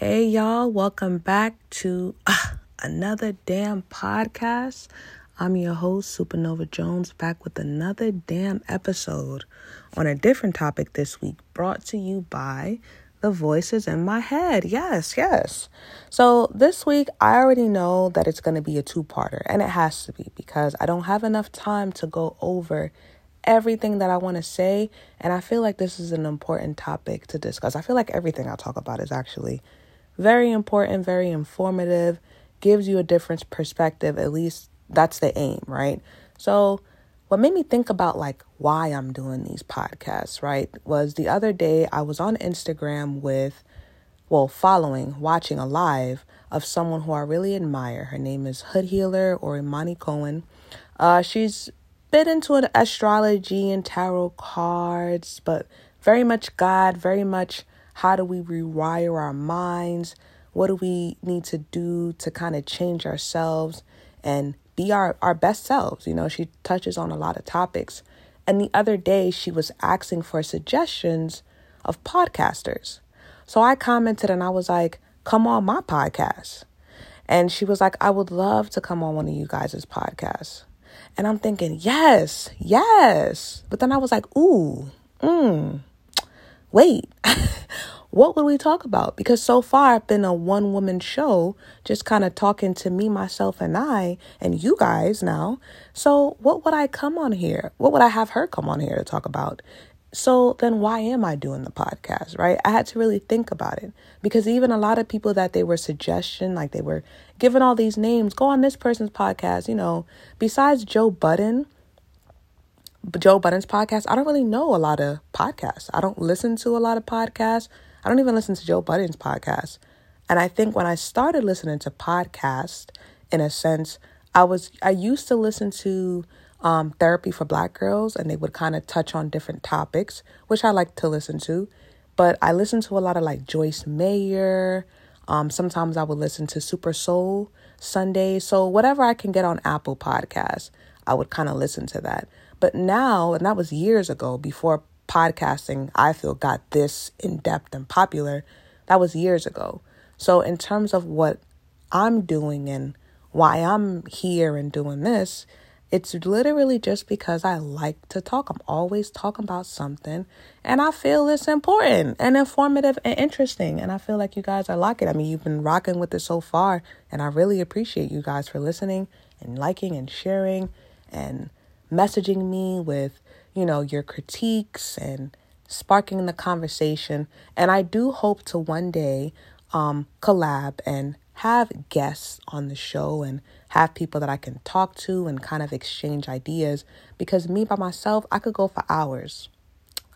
Hey, y'all, welcome back to uh, another damn podcast. I'm your host, Supernova Jones, back with another damn episode on a different topic this week, brought to you by The Voices in My Head. Yes, yes. So, this week, I already know that it's going to be a two parter, and it has to be because I don't have enough time to go over everything that I want to say. And I feel like this is an important topic to discuss. I feel like everything I talk about is actually very important, very informative, gives you a different perspective. At least that's the aim, right? So, what made me think about like why I'm doing these podcasts, right, was the other day I was on Instagram with, well, following, watching a live of someone who I really admire. Her name is Hood Healer or Imani Cohen. Uh, she's bit into an astrology and tarot cards, but very much God, very much how do we rewire our minds? What do we need to do to kind of change ourselves and be our, our best selves? You know, she touches on a lot of topics. And the other day, she was asking for suggestions of podcasters. So I commented and I was like, come on my podcast. And she was like, I would love to come on one of you guys' podcasts. And I'm thinking, yes, yes. But then I was like, ooh, mm, wait, what would we talk about? Because so far I've been a one woman show, just kind of talking to me, myself, and I, and you guys now. So what would I come on here? What would I have her come on here to talk about? So then why am I doing the podcast, right? I had to really think about it because even a lot of people that they were suggestion, like they were given all these names, go on this person's podcast, you know, besides Joe Budden, Joe Budden's podcast, I don't really know a lot of podcasts. I don't listen to a lot of podcasts. I don't even listen to Joe Budden's podcast. And I think when I started listening to podcasts, in a sense, I was I used to listen to um, therapy for black girls, and they would kind of touch on different topics, which I like to listen to. But I listen to a lot of like Joyce Meyer. Um, sometimes I would listen to Super Soul Sunday. So whatever I can get on Apple Podcasts, I would kind of listen to that. But now, and that was years ago before podcasting, I feel got this in depth and popular. That was years ago. So in terms of what I'm doing and why I'm here and doing this, it's literally just because I like to talk. I'm always talking about something and I feel it's important and informative and interesting. And I feel like you guys are liking. I mean, you've been rocking with it so far, and I really appreciate you guys for listening and liking and sharing and messaging me with, you know, your critiques and sparking the conversation. And I do hope to one day um collab and have guests on the show and have people that I can talk to and kind of exchange ideas because me by myself, I could go for hours.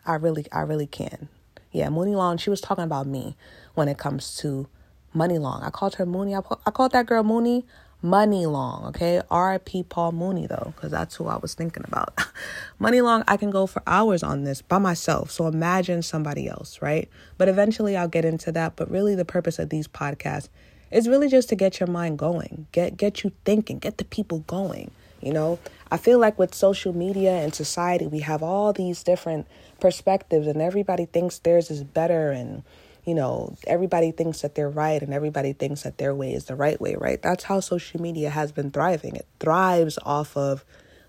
I really I really can. Yeah, Mooney Long, she was talking about me when it comes to Money Long. I called her Mooney. I, I called that girl Mooney Money Long, okay? R.I.P. Paul Mooney, though, because that's who I was thinking about. Money Long, I can go for hours on this by myself. So imagine somebody else, right? But eventually I'll get into that. But really, the purpose of these podcasts is really just to get your mind going, get get you thinking, get the people going. You know, I feel like with social media and society, we have all these different perspectives, and everybody thinks theirs is better, and you know, everybody thinks that they're right, and everybody thinks that their way is the right way, right? That's how social media has been thriving. It thrives off of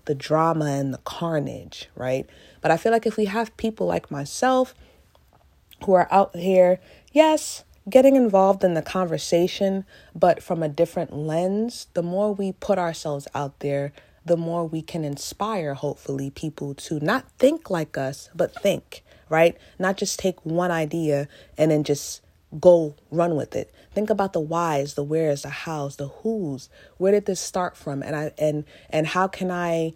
the drama and the carnage, right? But I feel like if we have people like myself who are out here, yes, getting involved in the conversation, but from a different lens, the more we put ourselves out there, the more we can inspire, hopefully, people to not think like us, but think, right? Not just take one idea and then just go run with it. Think about the whys, the wheres, the hows, the whos. Where did this start from? And I and and how can I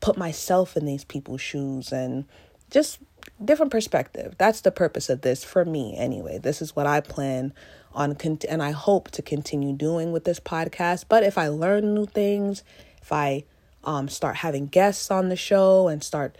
put myself in these people's shoes and just different perspective. That's the purpose of this for me anyway. This is what I plan on con- and I hope to continue doing with this podcast. But if I learn new things, if I um, start having guests on the show and start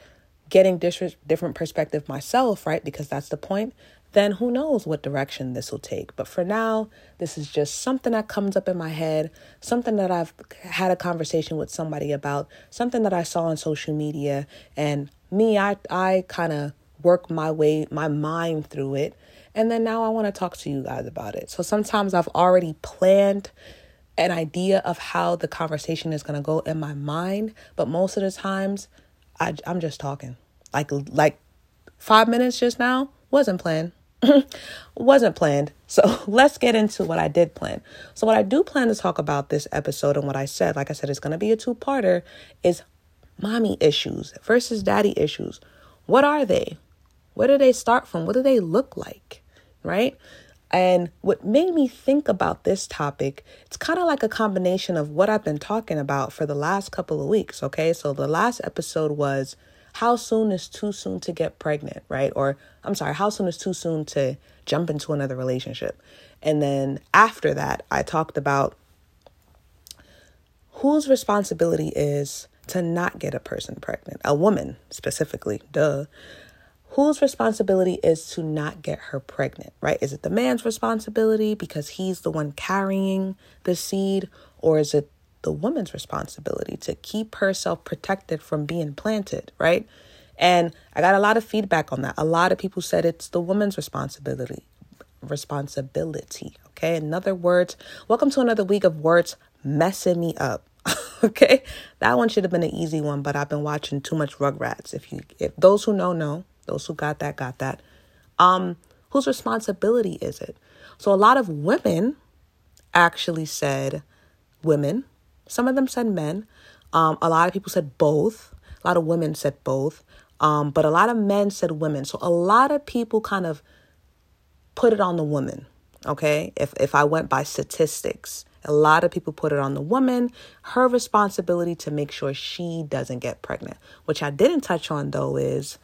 getting different different perspective myself, right? Because that's the point. Then who knows what direction this will take. But for now, this is just something that comes up in my head, something that I've had a conversation with somebody about, something that I saw on social media, and me, I I kind of work my way, my mind through it. And then now I want to talk to you guys about it. So sometimes I've already planned an idea of how the conversation is going to go in my mind, but most of the times I, I'm just talking. Like like five minutes just now wasn't planned. wasn't planned. So let's get into what I did plan. So what I do plan to talk about this episode and what I said, like I said, it's to be a two-parter, is mommy issues versus daddy issues. What are they? Where do they start from? What do they look like? Right? And what made me think about this topic, it's kind of like a combination of what I've been talking about for the last couple of weeks. Okay. So the last episode was how soon is too soon to get pregnant, right? Or I'm sorry, how soon is too soon to jump into another relationship? And then after that, I talked about whose responsibility is to not get a person pregnant, a woman specifically, duh whose responsibility is to not get her pregnant, right? Is it the man's responsibility because he's the one carrying the seed, or is it the woman's responsibility to keep herself protected from being planted, right? And I got a lot of feedback on that. A lot of people said it's the woman's responsibility. Responsibility, okay? In other words, welcome to another week of words messing me up. okay, that one should have been an easy one, but I've been watching too much Rugrats. If you, if those who know know, those who got that, got that. Um, whose responsibility is it? So a lot of women actually said women. Some of them said men. Um, a lot of people said both. A lot of women said both. Um, but a lot of men said women. So a lot of people kind of put it on the woman. Okay. If if I went by statistics, a lot of people put it on the woman, her responsibility to make sure she doesn't get pregnant. Which I didn't touch on though is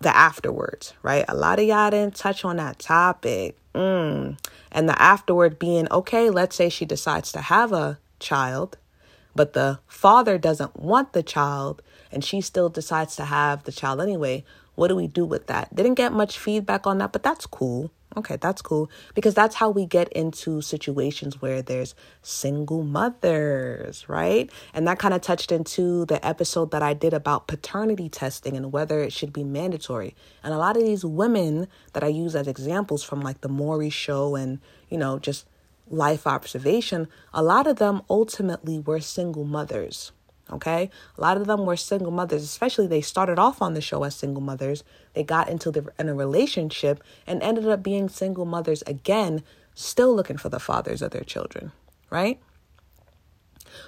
the afterwards, right? A lot of y'all didn't touch on that topic. Mm. And the afterward being, okay, let's say she decides to have a child, but the father doesn't want the child and she still decides to have the child anyway. What do we do with that? Didn't get much feedback on that, but that's cool. Okay, that's cool because that's how we get into situations where there's single mothers, right? And that kind of touched into the episode that I did about paternity testing and whether it should be mandatory. And a lot of these women that I use as examples from like the Maury show and, you know, just life observation, a lot of them ultimately were single mothers. Okay. A lot of them were single mothers, especially they started off on the show as single mothers. They got into the, in a relationship and ended up being single mothers again, still looking for the fathers of their children. Right.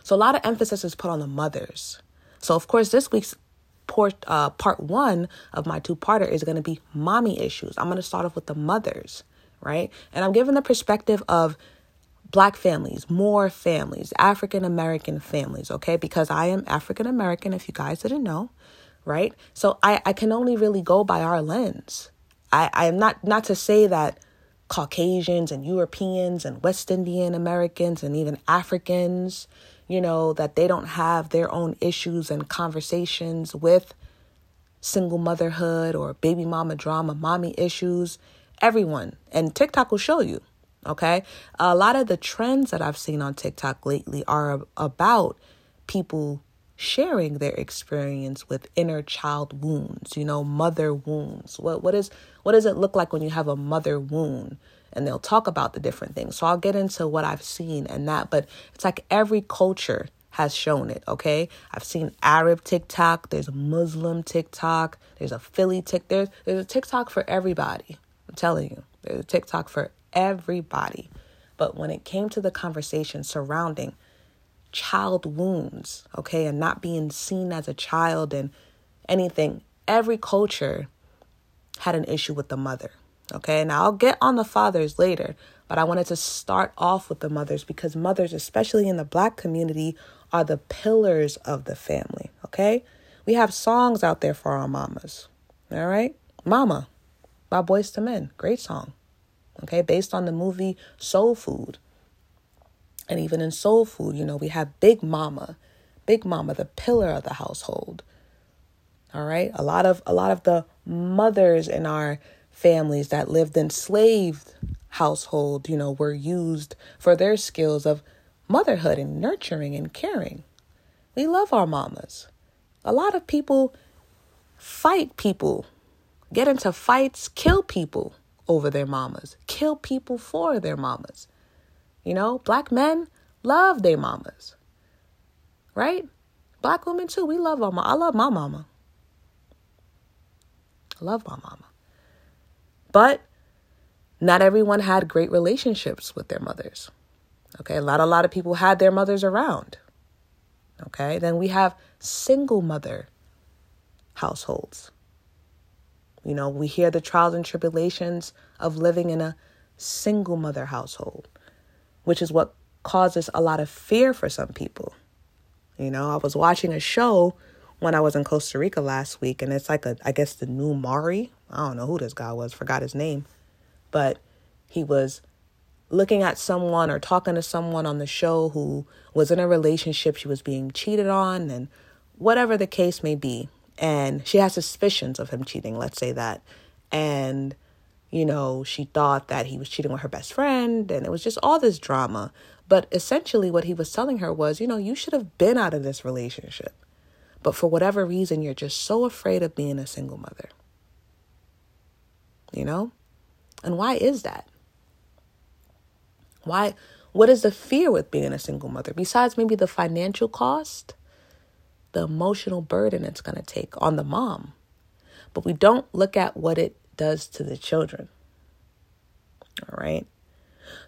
So a lot of emphasis is put on the mothers. So, of course, this week's part, uh, part one of my two parter is going to be mommy issues. I'm going to start off with the mothers. Right. And I'm giving the perspective of black families, more families, African American families, okay? Because I am African American, if you guys didn't know, right? So I, I can only really go by our lens. I, I am not not to say that Caucasians and Europeans and West Indian Americans and even Africans, you know, that they don't have their own issues and conversations with single motherhood or baby mama drama, mommy issues. Everyone. And TikTok will show you Okay. A lot of the trends that I've seen on TikTok lately are about people sharing their experience with inner child wounds, you know, mother wounds. What what is what does it look like when you have a mother wound? And they'll talk about the different things. So I'll get into what I've seen and that, but it's like every culture has shown it, okay? I've seen Arab TikTok, there's Muslim TikTok, there's a Philly TikTok, there's, there's a TikTok for everybody. I'm telling you. There's a TikTok for everybody. But when it came to the conversation surrounding child wounds, okay, and not being seen as a child and anything, every culture had an issue with the mother. Okay, now I'll get on the fathers later, but I wanted to start off with the mothers because mothers, especially in the black community, are the pillars of the family. Okay, we have songs out there for our mamas. All right, Mama by Boyz II Men, great song okay, based on the movie Soul Food. And even in Soul Food, you know, we have Big Mama, Big Mama, the pillar of the household. All right, a lot of a lot of the mothers in our families that lived in enslaved household, you know, were used for their skills of motherhood and nurturing and caring. We love our mamas. A lot of people fight people, get into fights, kill people over their mamas, kill people for their mamas. You know, black men love their mamas. Right? Black women too, we love our mama. I love my mama. I love my mama. But not everyone had great relationships with their mothers. Okay, a lot a lot of people had their mothers around. Okay? Then we have single mother households. You know, we hear the trials and tribulations of living in a single mother household, which is what causes a lot of fear for some people. You know, I was watching a show when I was in Costa Rica last week, and it's like a, I guess the new Maury. I don't know who this guy was, forgot his name, but he was looking at someone or talking to someone on the show who was in a relationship she was being cheated on, and whatever the case may be and she has suspicions of him cheating, let's say that. And, you know, she thought that he was cheating with her best friend, and it was just all this drama. But essentially, what he was telling her was, you know, you should have been out of this relationship. But for whatever reason, you're just so afraid of being a single mother. You know? And why is that? Why? What is the fear with being a single mother? Besides maybe the financial cost? The emotional burden it's going to take on the mom. But we don't look at what it does to the children. All right.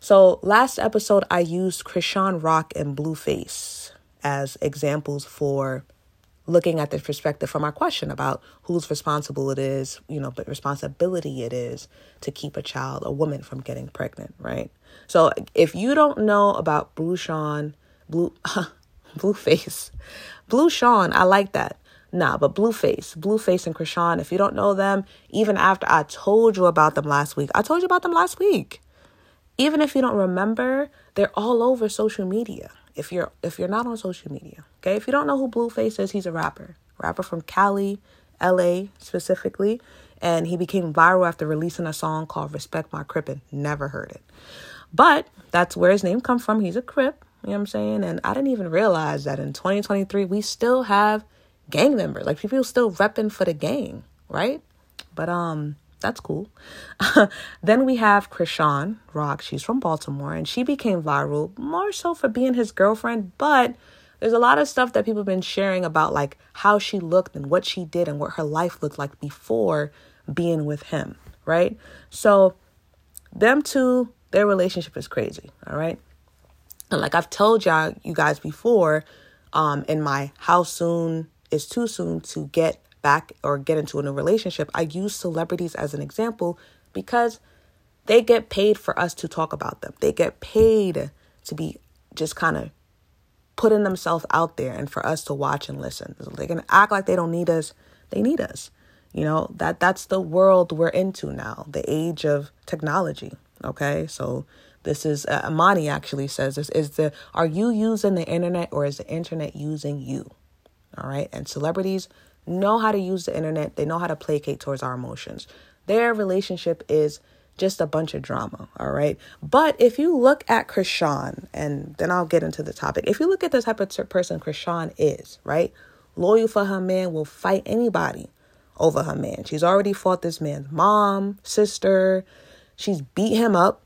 So, last episode, I used Chrisean Rock and Blueface as examples for looking at the perspective from our question about whose responsible it is, you know, but responsibility it is to keep a child, a woman from getting pregnant, right? So if you don't know about Blue Sean, Blue Blueface, Blue Sean, I like that. Nah, but Blueface, Blueface and Chrisean, if you don't know them, even after I told you about them last week, I told you about them last week. Even if you don't remember, they're all over social media. If you're if you're not on social media, okay? If you don't know who Blueface is, he's a rapper. Rapper from Cali, LA specifically, and he became viral after releasing a song called Respect My Crippin'. Never heard it. But that's where his name comes from. He's a Crip. You know what I'm saying? And I didn't even realize that in 2023, we still have gang members. Like people still repping for the gang, right? But um, that's cool. then we have Chrisean Rock. She's from Baltimore and she became viral more so for being his girlfriend, but there's a lot of stuff that people have been sharing about like how she looked and what she did and what her life looked like before being with him, right? So them two, their relationship is crazy, all right? And like I've told y'all, you guys before, um, in my how soon is too soon to get back or get into a new relationship, I use celebrities as an example because they get paid for us to talk about them. They get paid to be just kind of putting themselves out there and for us to watch and listen. They can act like they don't need us. They need us. You know, that that's the world we're into now, the age of technology. Okay. So this is uh, Imani actually says this is the are you using the internet or is the internet using you? All right. And celebrities know how to use the internet. They know how to placate towards our emotions. Their relationship is just a bunch of drama, all right? But if you look at Chrisean, and then I'll get into the topic. If you look at the type of person Chrisean is, right? Loyal for her man, will fight anybody over her man. She's already fought this man's mom, sister. She's beat him up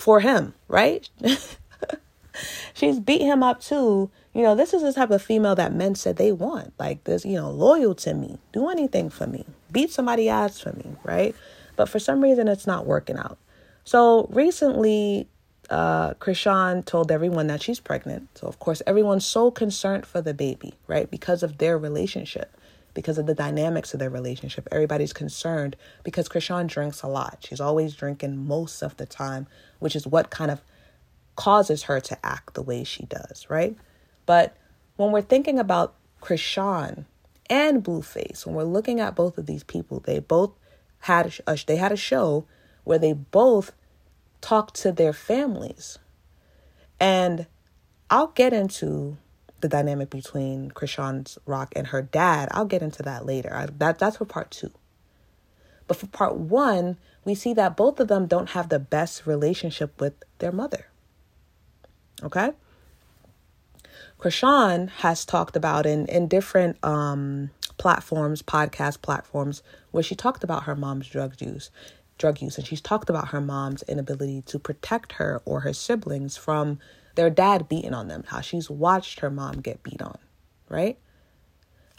for him, right? She's beat him up too. You know, this is the type of female that men said they want. Like this, you know, loyal to me, do anything for me, beat somebody ass for me, right? But for some reason, it's not working out. So recently, uh, Chrisean told everyone that she's pregnant. So, of course, everyone's so concerned for the baby, right? Because of their relationship because of the dynamics of their relationship. Everybody's concerned because Chrisean drinks a lot. She's always drinking most of the time, which is what kind of causes her to act the way she does, right? But when we're thinking about Chrisean and Blueface, when we're looking at both of these people, they both had a, they had a show where they both talked to their families. And I'll get into the dynamic between Chrisean's Rock and her dad. I'll get into that later. I, that that's for part two. But for part one, we see that both of them don't have the best relationship with their mother. Okay? Chrisean has talked about in, in different um, platforms, podcast platforms, where she talked about her mom's drug use. drug use. And she's talked about her mom's inability to protect her or her siblings from their dad beating on them, how she's watched her mom get beat on, right?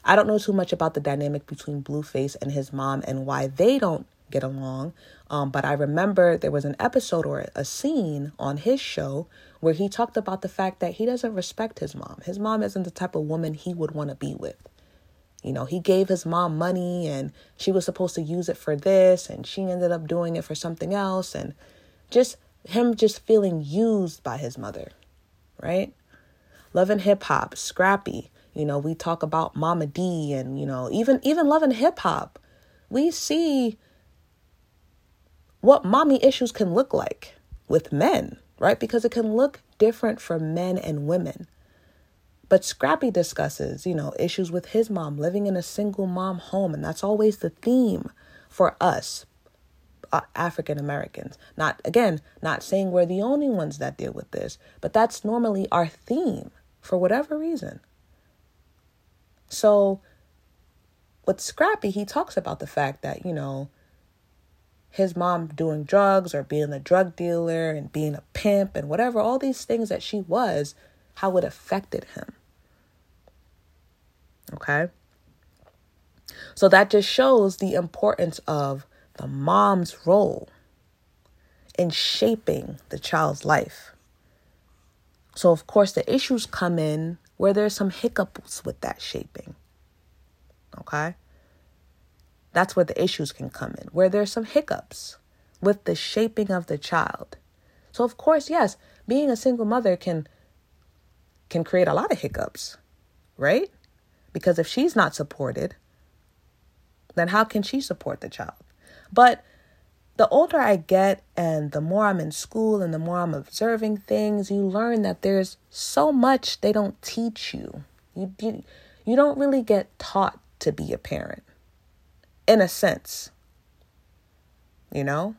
I don't know too much about the dynamic between Blueface and his mom and why they don't get along. Um, but I remember there was an episode or a scene on his show where he talked about the fact that he doesn't respect his mom. His mom isn't the type of woman he would want to be with. You know, he gave his mom money and she was supposed to use it for this and she ended up doing it for something else and just him just feeling used by his mother, right? Love and hip hop, scrappy. You know, we talk about Momma Dee and, you know, even even love and hip hop. We see what mommy issues can look like with men, right? Because it can look different for men and women. But Scrappy discusses, you know, issues with his mom living in a single mom home. And that's always the theme for us, uh, African Americans. Not, again, not saying we're the only ones that deal with this, but that's normally our theme for whatever reason. So, with Scrappy, he talks about the fact that, you know, his mom doing drugs or being a drug dealer and being a pimp and whatever, all these things that she was, how it affected him. Okay. So that just shows the importance of the mom's role in shaping the child's life. So, of course, the issues come in where there's some hiccups with that shaping. Okay? That's where the issues can come in, where there's some hiccups with the shaping of the child. So, of course, yes, being a single mother can can create a lot of hiccups, right? Because if she's not supported, then how can she support the child? But the older I get and the more I'm in school and the more I'm observing things, you learn that there's so much they don't teach you. You you, you don't really get taught to be a parent. In a sense. You know?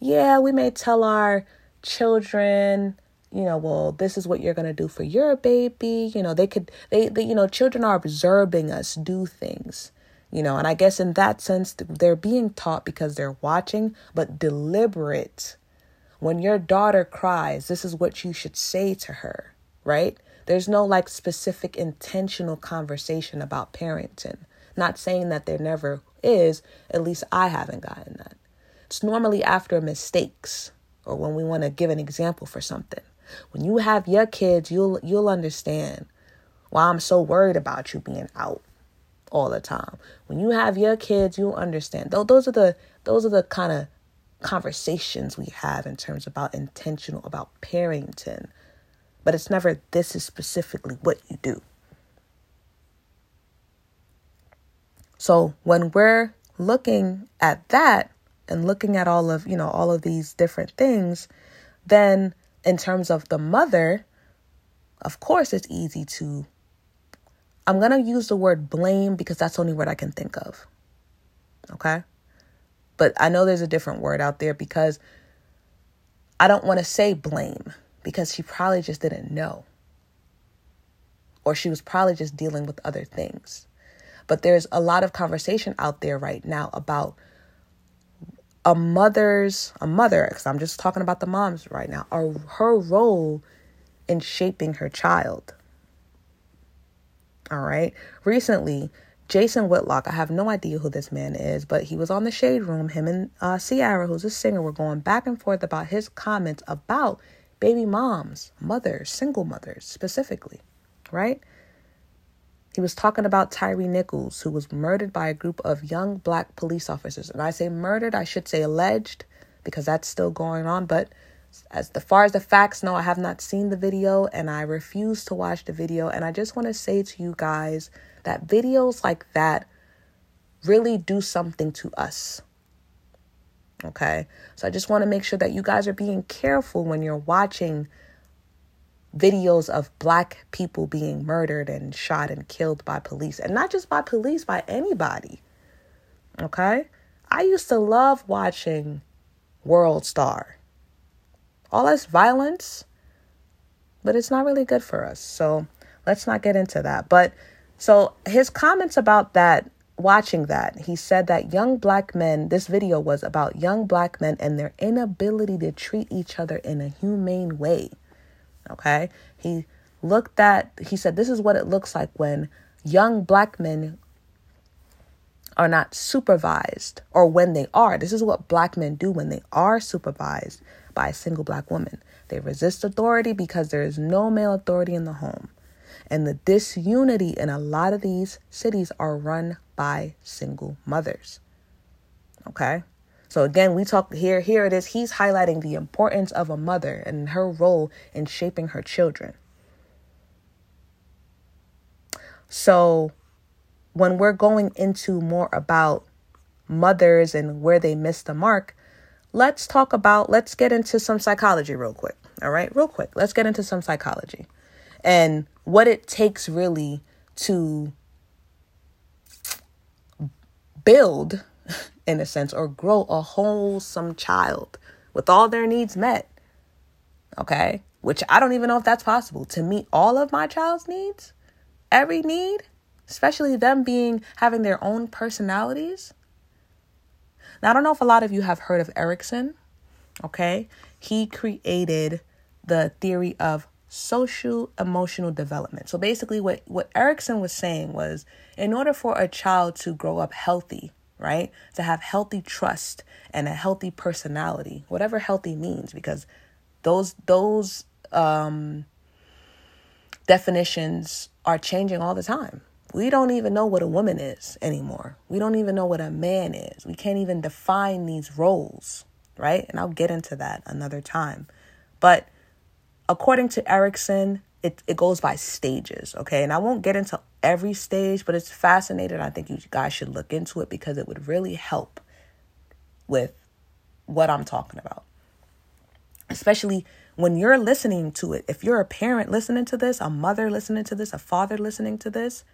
Yeah, we may tell our children you know, well, this is what you're going to do for your baby. You know, they could, they, they, you know, children are observing us do things, you know, and I guess in that sense, they're being taught because they're watching, but deliberate. When your daughter cries, this is what you should say to her, right? There's no like specific intentional conversation about parenting. Not saying that there never is, at least I haven't gotten that. It's normally after mistakes or when we want to give an example for something. When you have your kids, you'll you'll understand why I'm so worried about you being out all the time. When you have your kids, you'll understand. Those are the those are the kind of conversations we have in terms about intentional about parenting. But it's never this is specifically what you do. So when we're looking at that and looking at all of, you know, all of these different things, then in terms of the mother, of course, it's easy to. I'm going to use the word blame because that's the only word I can think of. Okay? But I know there's a different word out there because I don't want to say blame because she probably just didn't know. Or she was probably just dealing with other things. But there's a lot of conversation out there right now about a mother's a mother because i'm just talking about the moms right now or her role in shaping her child all right recently jason whitlock i have no idea who this man is but he was on the shade room him and uh, ciara who's a singer were going back and forth about his comments about baby moms mothers single mothers specifically right he was talking about Tyre Nichols, who was murdered by a group of young black police officers. And I say murdered, I should say alleged, because that's still going on. But as the far as the facts know, I have not seen the video and I refuse to watch the video. And I just want to say to you guys that videos like that really do something to us. Okay. So I just want to make sure that you guys are being careful when you're watching videos of black people being murdered and shot and killed by police. And not just by police, by anybody. Okay? I used to love watching World Star. All this violence, but it's not really good for us. So let's not get into that. But so his comments about that watching that, he said that young black men, this video was about young black men and their inability to treat each other in a humane way. Okay? He looked at, he said, this is what it looks like when young black men are not supervised, or when they are. This is what black men do when they are supervised by a single black woman. They resist authority because there is no male authority in the home. And the disunity in a lot of these cities are run by single mothers. Okay? So again, we talk here here it is he's highlighting the importance of a mother and her role in shaping her children. So when we're going into more about mothers and where they miss the mark, let's talk about let's get into some psychology real quick. All right? Real quick. Let's get into some psychology and what it takes really to build, in a sense, or grow a wholesome child with all their needs met. Okay? Which I don't even know if that's possible to meet all of my child's needs, every need, especially them being having their own personalities. Now, I don't know if a lot of you have heard of Erikson. Okay? He created the theory of social emotional development. So basically what what Erikson was saying was in order for a child to grow up healthy, right? To have healthy trust and a healthy personality, whatever healthy means because those those um definitions are changing all the time. We don't even know what a woman is anymore. We don't even know what a man is. We can't even define these roles, right? And I'll get into that another time. But according to Erikson, it, it goes by stages, okay? And I won't get into every stage, but it's fascinating. I think you guys should look into it because it would really help with what I'm talking about. Especially when you're listening to it. If you're a parent listening to this, a mother listening to this, a father listening to this,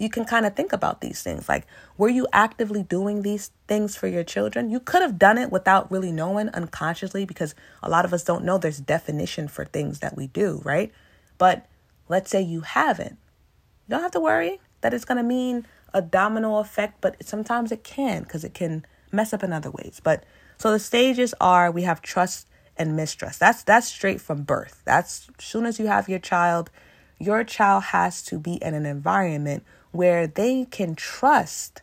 you can kind of think about these things. Like, were you actively doing these things for your children? You could have done it without really knowing unconsciously because a lot of us don't know there's definition for things that we do, right? But let's say you haven't. You don't have to worry that it's going to mean a domino effect, but sometimes it can because it can mess up in other ways. But so the stages are we have trust and mistrust. That's that's straight from birth. That's as soon as you have your child, your child has to be in an environment where they can trust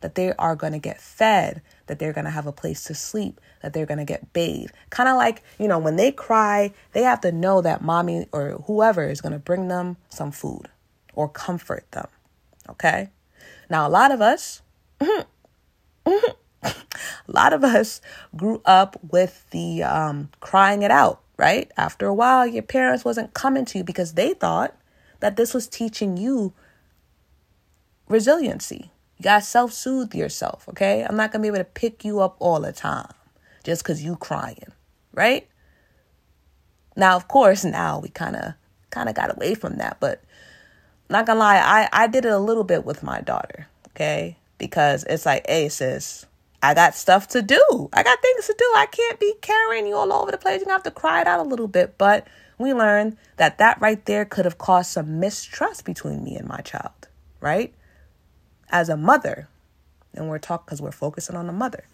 that they are going to get fed, that they're going to have a place to sleep, that they're going to get bathed. Kind of like, you know, when they cry, they have to know that mommy or whoever is going to bring them some food or comfort them. Okay? Now, a lot of us, a lot of us grew up with the um, crying it out, right? After a while, your parents wasn't coming to you because they thought that this was teaching you resiliency. You gotta self soothe yourself, okay? I'm not gonna be able to pick you up all the time just because you crying, right? Now, of course, now we kind of kind of got away from that, but not gonna lie, I I did it a little bit with my daughter, okay? Because it's like, hey, sis, I got stuff to do. I got things to do. I can't be carrying you all over the place. You have to cry it out a little bit, but we learned that that right there could have caused some mistrust between me and my child, right? As a mother. And we're talking because we're focusing on the mother.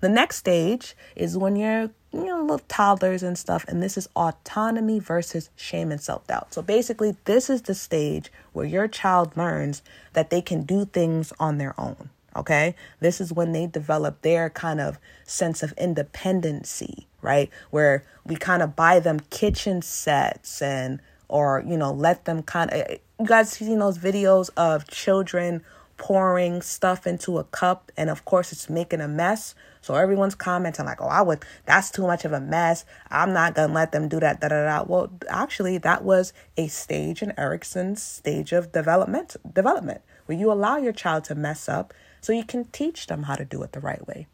The next stage is when you're, you know, little toddlers and stuff, and this is autonomy versus shame and self doubt. So basically, this is the stage where your child learns that they can do things on their own. Okay, this is when they develop their kind of sense of independency, right? Where we kind of buy them kitchen sets and, or, you know, let them kind of, you guys seen those videos of children pouring stuff into a cup and of course it's making a mess. So everyone's commenting like, "Oh, I would that's too much of a mess. I'm not to let them do that." Da, da, da. Well, actually, that was a stage in Erikson's stage of development development where you allow your child to mess up so you can teach them how to do it the right way.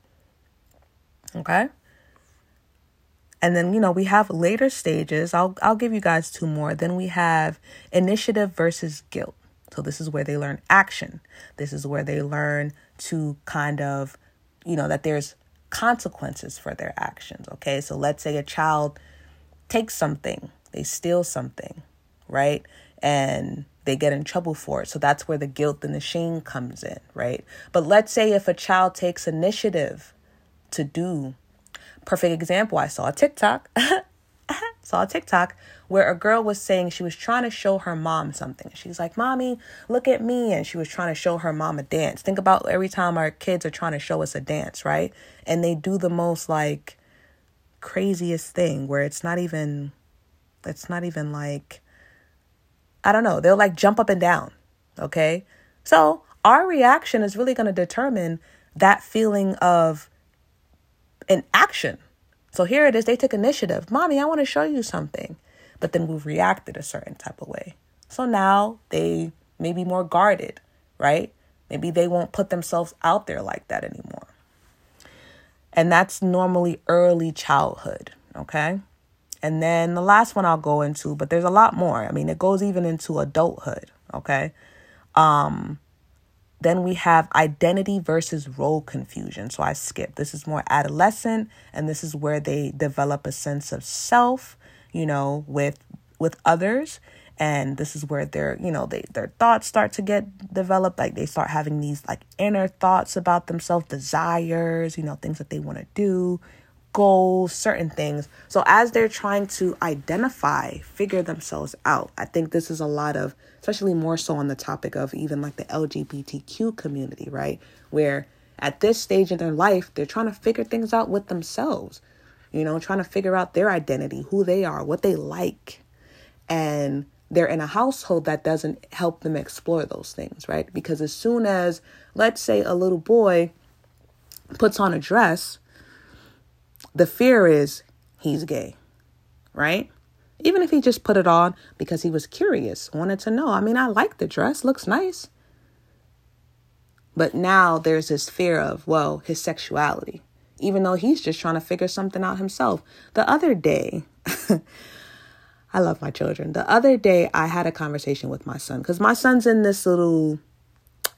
Okay? And then, you know, we have later stages. I'll I'll give you guys two more. Then we have initiative versus guilt. So this is where they learn action. This is where they learn to kind of, you know, that there's consequences for their actions. Okay. So let's say a child takes something, they steal something, right? And they get in trouble for it. So that's where the guilt and the shame comes in, right? But let's say if a child takes initiative to do, perfect example, I saw a TikTok, saw a TikTok where a girl was saying she was trying to show her mom something. She's like, Mommy, look at me. And she was trying to show her mom a dance. Think about every time our kids are trying to show us a dance, right? And they do the most like craziest thing where it's not even, it's not even like, I don't know, they'll like jump up and down. Okay. So our reaction is really going to determine that feeling of an action. So here it is. They took initiative. Mommy, I want to show you something. But then we've reacted a certain type of way. So now they may be more guarded, right? Maybe they won't put themselves out there like that anymore. And that's normally early childhood, okay? And then the last one I'll go into, but there's a lot more. I mean, it goes even into adulthood, okay? Um then we have identity versus role confusion. So I skip. This is more adolescent and this is where they develop a sense of self, you know, with with others and this is where their you know they their thoughts start to get developed like they start having these like inner thoughts about themselves desires you know things that they want to do goals, certain things. So as they're trying to identify, figure themselves out, I think this is a lot of, especially more so on the topic of even like the LGBTQ community, right? Where at this stage in their life, they're trying to figure things out with themselves, you know, trying to figure out their identity, who they are, what they like. And they're in a household that doesn't help them explore those things, right? Because as soon as, let's say, a little boy puts on a dress, the fear is he's gay, right? Even if he just put it on because he was curious, wanted to know. I mean, I like the dress, looks nice. But now there's this fear of, well, his sexuality, even though he's just trying to figure something out himself. The other day, I love my children. The other day, I had a conversation with my son because my son's in this little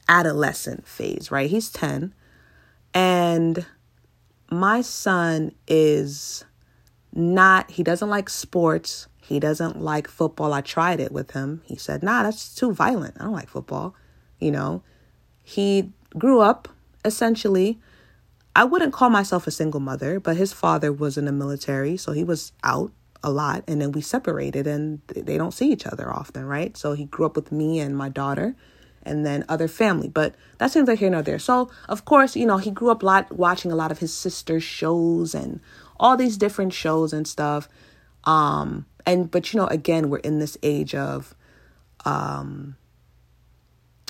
adolescent phase, right? He's 10. And my son is not, he doesn't like sports. He doesn't like football. I tried it with him. He said, nah, that's too violent. I don't like football. You know, he grew up essentially. I wouldn't call myself a single mother, but his father was in the military, so he was out a lot. And then we separated and they don't see each other often, right? So he grew up with me and my daughter and then other family. But that seems like here nor there. So, of course, you know, he grew up lot watching a lot of his sister's shows and all these different shows and stuff. Um, and but you know, again, we're in this age of um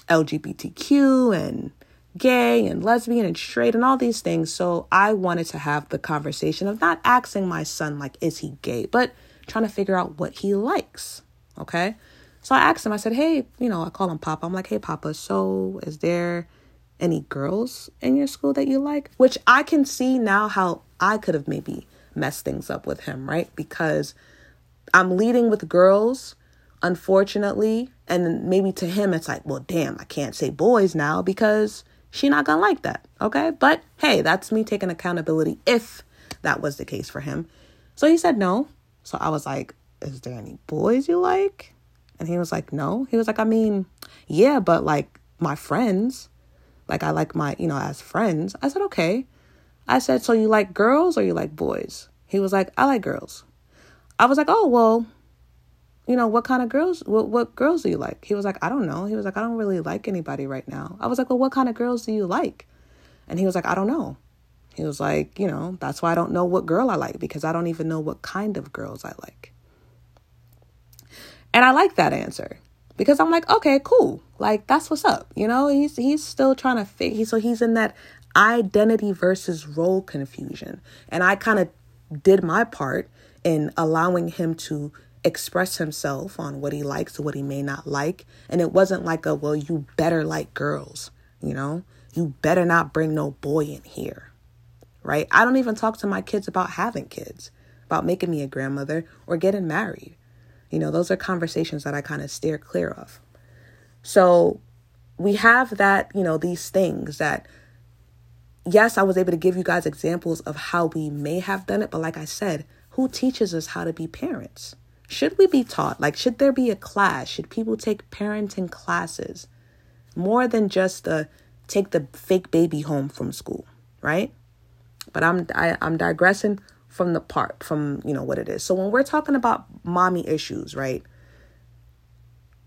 LGBTQ and gay and lesbian and straight and all these things. So I wanted to have the conversation of not asking my son like is he gay, but trying to figure out what he likes. Okay? So I asked him, I said, hey, you know, I call him Papa. I'm like, hey, Papa, so is there any girls in your school that you like? Which I can see now how I could have maybe messed things up with him, right? Because I'm leading with girls, unfortunately. And maybe to him, it's like, well, damn, I can't say boys now because she not gonna like that. Okay. But hey, that's me taking accountability if that was the case for him. So he said no. So I was like, is there any boys you like? And he was like, No. He was like, I mean, yeah, but like my friends, like I like my, you know, as friends. I said, Okay. I said, So you like girls or you like boys? He was like, I like girls. I was like, Oh, well, you know, what kind of girls, what, what girls do you like? He was like, I don't know. He was like, I don't really like anybody right now. I was like, Well, what kind of girls do you like? And he was like, I don't know. He was like, You know, that's why I don't know what girl I like because I don't even know what kind of girls I like. And I like that answer because I'm like, okay, cool. Like that's what's up. You know, he's he's still trying to figure So he's in that identity versus role confusion. And I kind of did my part in allowing him to express himself on what he likes or what he may not like. And it wasn't like a, well, you better like girls, you know? You better not bring no boy in here. Right? I don't even talk to my kids about having kids, about making me a grandmother or getting married. You know, those are conversations that I kind of steer clear of. So we have that, you know, these things that, yes, I was able to give you guys examples of how we may have done it, but like I said, who teaches us how to be parents? Should we be taught? Like, should there be a class? Should people take parenting classes? More than just the take the fake baby home from school, right? But I'm I, am i am digressing from the part from you know what it is. So when we're talking about mommy issues, right?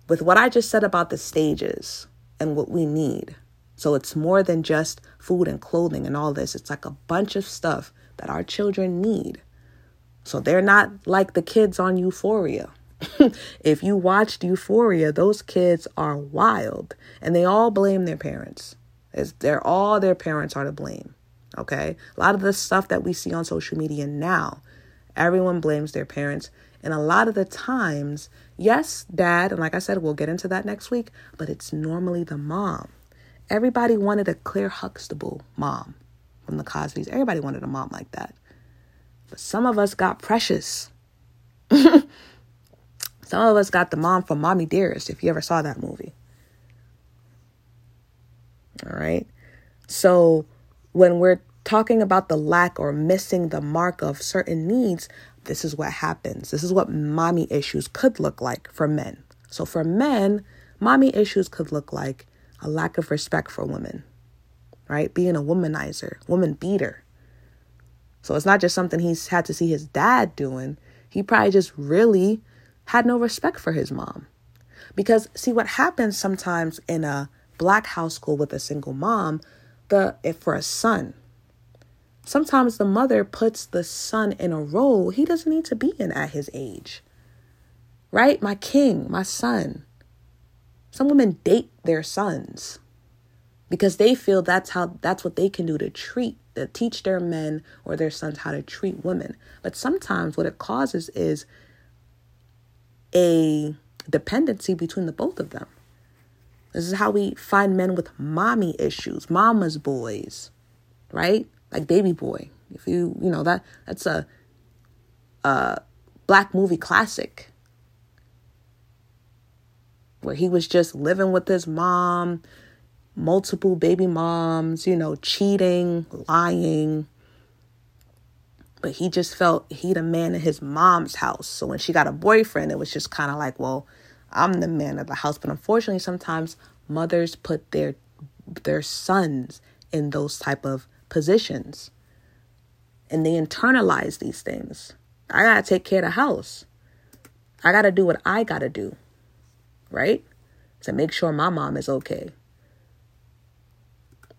With what I just said about the stages and what we need. So it's more than just food and clothing and all this. It's like a bunch of stuff that our children need. So they're not like the kids on Euphoria. if you watched Euphoria, those kids are wild and they all blame their parents. It's, they're all their parents are to blame. Okay? A lot of the stuff that we see on social media now, everyone blames their parents. And a lot of the times, yes, dad, and like I said, we'll get into that next week, but it's normally the mom. Everybody wanted a Claire Huxtable mom from the Cosby's. Everybody wanted a mom like that. But some of us got precious. some of us got the mom from Mommy Dearest, if you ever saw that movie. All right. So when we're talking about the lack or missing the mark of certain needs, this is what happens. This is what mommy issues could look like for men. So for men, mommy issues could look like a lack of respect for women, right? Being a womanizer, woman beater. So it's not just something he's had to see his dad doing. He probably just really had no respect for his mom. Because see what happens sometimes in a black household with a single mom, the if for a son. Sometimes the mother puts the son in a role he doesn't need to be in at his age. Right? My king, my son. Some women date their sons because they feel that's how that's what they can do to treat to teach their men or their sons how to treat women. But sometimes what it causes is a dependency between the both of them. This is how we find men with mommy issues, mama's boys, right? Like baby boy. If you, you know, that that's a a black movie classic where he was just living with his mom, multiple baby moms, you know, cheating, lying. But he just felt he the man in his mom's house. So when she got a boyfriend, it was just kind of like, well, I'm the man of the house. But unfortunately, sometimes mothers put their their sons in those type of positions. And they internalize these things. I gotta take care of the house. I gotta do what I gotta do. Right? To make sure my mom is okay.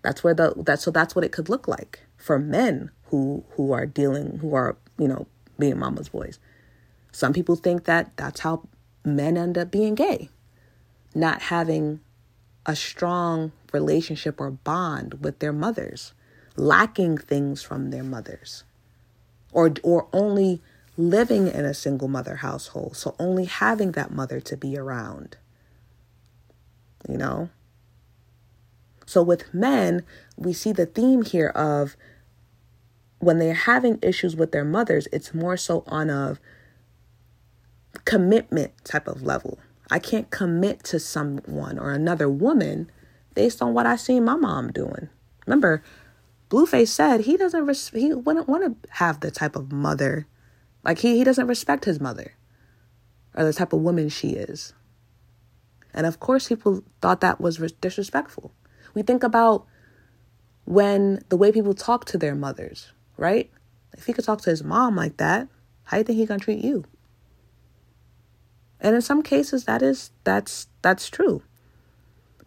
That's where the that so that's what it could look like for men who who are dealing who are, you know, being mama's boys. Some people think that that's how men end up being gay, not having a strong relationship or bond with their mothers, lacking things from their mothers, or or only living in a single mother household, so only having that mother to be around. You know? So with men, we see the theme here of when they're having issues with their mothers, it's more so on a commitment type of level. I can't commit to someone or another woman based on what I see my mom doing. Remember, Blueface said he doesn't res- he wouldn't want to have the type of mother like he he doesn't respect his mother or the type of woman she is. And of course people thought that was disrespectful. We think about when the way people talk to their mothers, right? If he could talk to his mom like that, how do you think he gonna treat you? And in some cases that is that's that's true.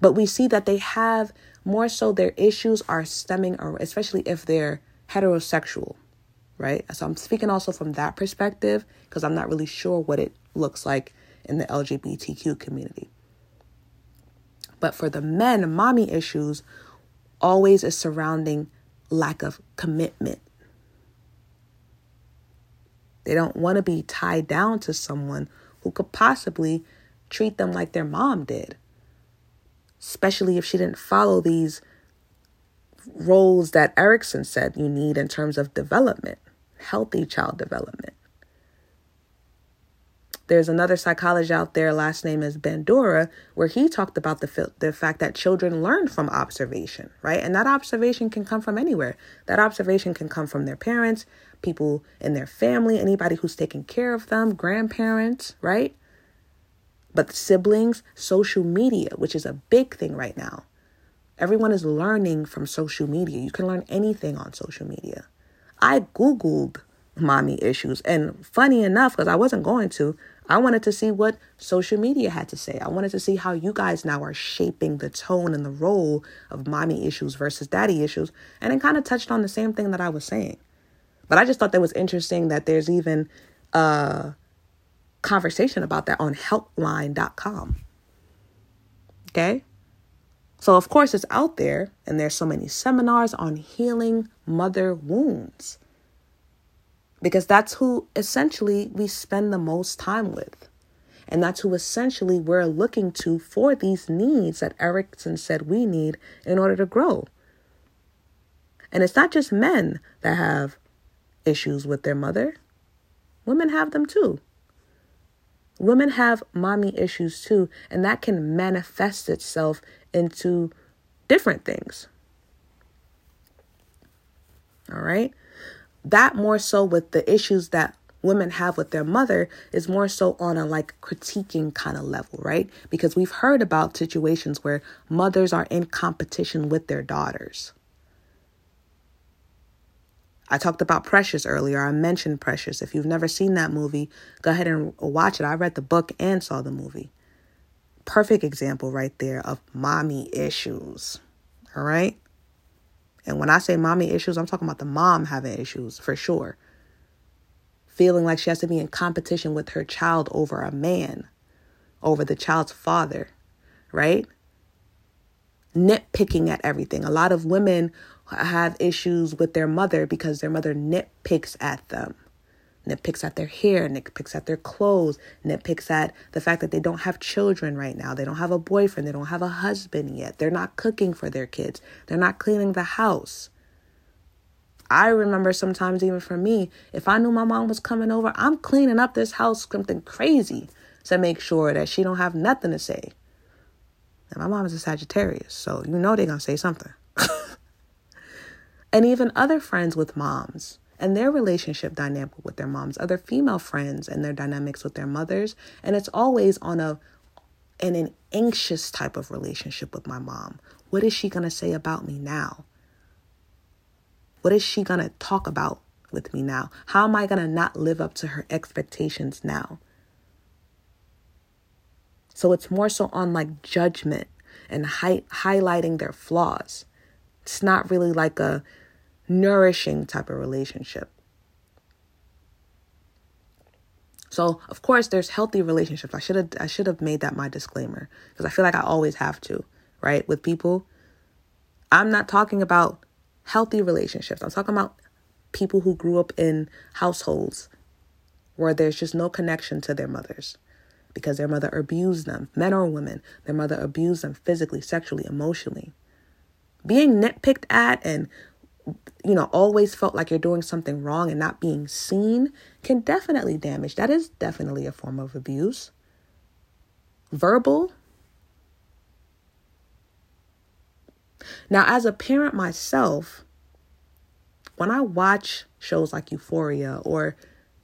But we see that they have more so their issues are stemming or especially if they're heterosexual, right? So I'm speaking also from that perspective because I'm not really sure what it looks like in the LGBTQ community. But for the men, mommy issues always is surrounding lack of commitment. They don't want to be tied down to someone who could possibly treat them like their mom did, especially if she didn't follow these roles that Erikson said you need in terms of development, healthy child development. there's another psychologist out there, last name is Bandura, where he talked about the the fact that children learn from observation, right? And that observation can come from anywhere. That observation can come from their parents, people in their family, anybody who's taking care of them, grandparents, right? But siblings, social media, which is a big thing right now. Everyone is learning from social media. You can learn anything on social media. I Googled mommy issues. And funny enough, because I wasn't going to, I wanted to see what social media had to say. I wanted to see how you guys now are shaping the tone and the role of mommy issues versus daddy issues. And it kind of touched on the same thing that I was saying. But I just thought that was interesting that there's even a conversation about that on healthline.com. Okay? So, of course, it's out there, and there's so many seminars on healing mother wounds because that's who essentially we spend the most time with. And that's who essentially we're looking to for these needs that Erikson said we need in order to grow. And it's not just men that have issues with their mother, women have them too. Women have mommy issues too, and that can manifest itself into different things. All right? that more so with the issues that women have with their mother is more so on a like critiquing kind of level, right? Because we've heard about situations where mothers are in competition with their daughters. I talked about Precious earlier. I mentioned Precious. If you've never seen that movie, go ahead and watch it. I read the book and saw the movie. Perfect example right there of mommy issues. All right? And when I say mommy issues, I'm talking about the mom having issues for sure. Feeling like she has to be in competition with her child over a man, over the child's father, right? Nitpicking at everything. A lot of women have issues with their mother because their mother nitpicks at them nitpicks at their hair, nitpicks at their clothes, nitpicks at the fact that they don't have children right now. They don't have a boyfriend. They don't have a husband yet. They're not cooking for their kids. They're not cleaning the house. I remember sometimes, even for me, if I knew my mom was coming over, I'm cleaning up this house something crazy to make sure that she don't have nothing to say. And my mom is a Sagittarius, so you know they're gonna say something. and even other friends with moms and their relationship dynamic with their moms, other female friends and their dynamics with their mothers. And it's always on a in an anxious type of relationship with my mom. What is she going to say about me now? What is she going to talk about with me now? How am I going to not live up to her expectations now? So it's more so on like judgment and hi- highlighting their flaws. It's not really like a nourishing type of relationship. So, of course, there's healthy relationships. I should have I should have made that my disclaimer because I feel like I always have to, right? With people, I'm not talking about healthy relationships. I'm talking about people who grew up in households where there's just no connection to their mothers because their mother abused them, men or women. Their mother abused them physically, sexually, emotionally. Being nitpicked at and you know, always felt like you're doing something wrong and not being seen can definitely damage. That is definitely a form of abuse. Verbal. Now, as a parent myself, when I watch shows like Euphoria or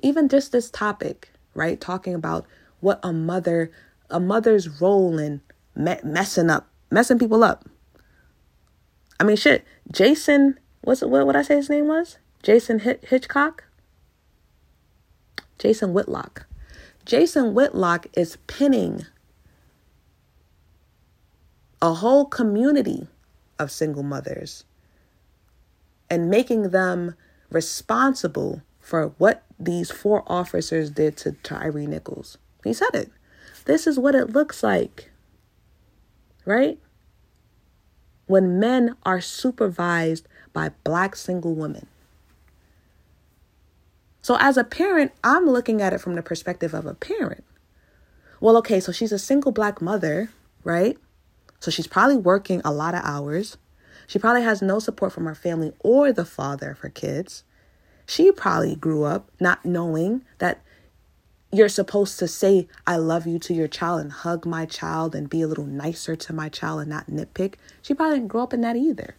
even just this topic, right, talking about what a mother, a mother's role in me- messing up, messing people up. I mean, shit, Jason what's what would I say his name was? Jason Hitchcock? Jason Whitlock. Jason Whitlock is pinning a whole community of single mothers and making them responsible for what these four officers did to Tyre Nichols. He said it. This is what it looks like. Right? When men are supervised by black single women. So, as a parent, I'm looking at it from the perspective of a parent. Well, okay, so she's a single black mother, right? So she's probably working a lot of hours. She probably has no support from her family or the father of her kids. She probably grew up not knowing that you're supposed to say I love you to your child and hug my child and be a little nicer to my child and not nitpick. She probably didn't grow up in that either.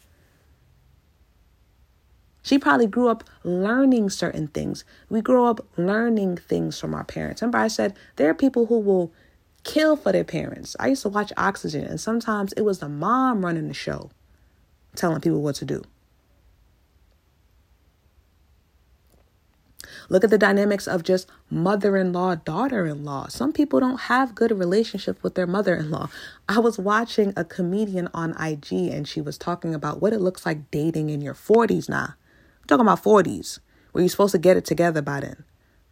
She probably grew up learning certain things. We grow up learning things from our parents. Remember, I said there are people who will kill for their parents. I used to watch Oxygen, and sometimes it was the mom running the show, telling people what to do. Look at the dynamics of just mother in law, daughter in law. Some people don't have good relationships with their mother in law. I was watching a comedian on IG and she was talking about what it looks like dating in your 40s now. Talking about 40s, where you're supposed to get it together by then.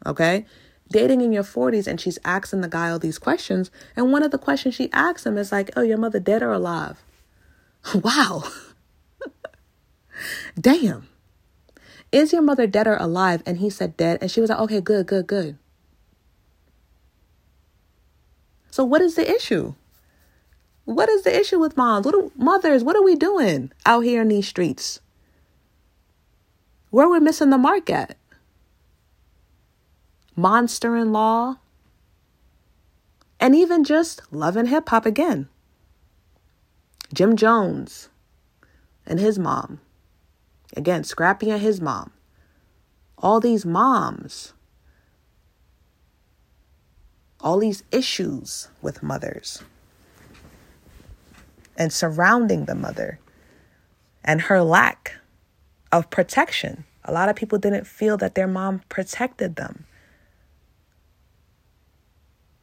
Okay? Dating in your 40s, and she's asking the guy all these questions. And one of the questions she asks him is like, Oh, your mother dead or alive? wow. Damn. Is your mother dead or alive? And he said dead. And she was like, okay, good, good, good. So what is the issue? What is the issue with moms? What are, mothers, what are we doing out here in these streets? Where we're missing the mark at? Monster in law. And even just love and hip hop again. Jim Jones and his mom. Again, Scrappy and his mom. All these moms. All these issues with mothers and surrounding the mother and her lack of protection. A lot of people didn't feel that their mom protected them.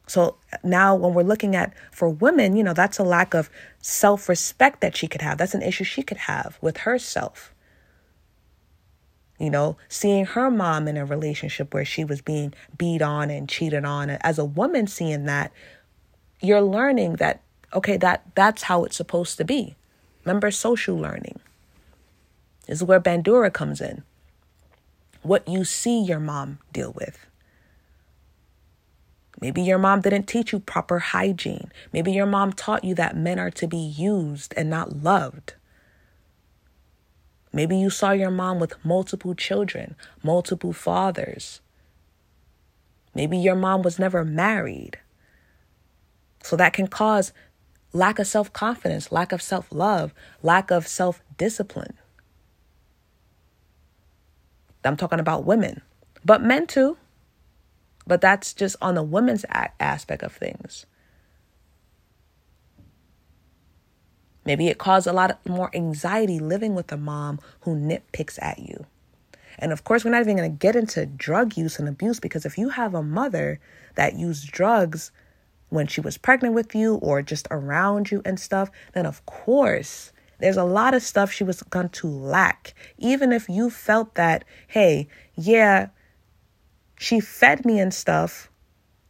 So now, when we're looking at for women, you know, that's a lack of self respect that she could have. That's an issue she could have with herself. You know, seeing her mom in a relationship where she was being beat on and cheated on. As a woman seeing that, you're learning that, okay, that that's how it's supposed to be. Remember social learning. This is where Bandura comes in. What you see your mom deal with. Maybe your mom didn't teach you proper hygiene. Maybe your mom taught you that men are to be used and not loved. Maybe you saw your mom with multiple children, multiple fathers. Maybe your mom was never married. So that can cause lack of self confidence, lack of self love, lack of self discipline. I'm talking about women, but men too. But that's just on the women's aspect of things. Maybe it caused a lot more anxiety living with a mom who nitpicks at you. And of course, we're not even going to get into drug use and abuse because if you have a mother that used drugs when she was pregnant with you or just around you and stuff, then of course, there's a lot of stuff she was going to lack. Even if you felt that, hey, yeah, she fed me and stuff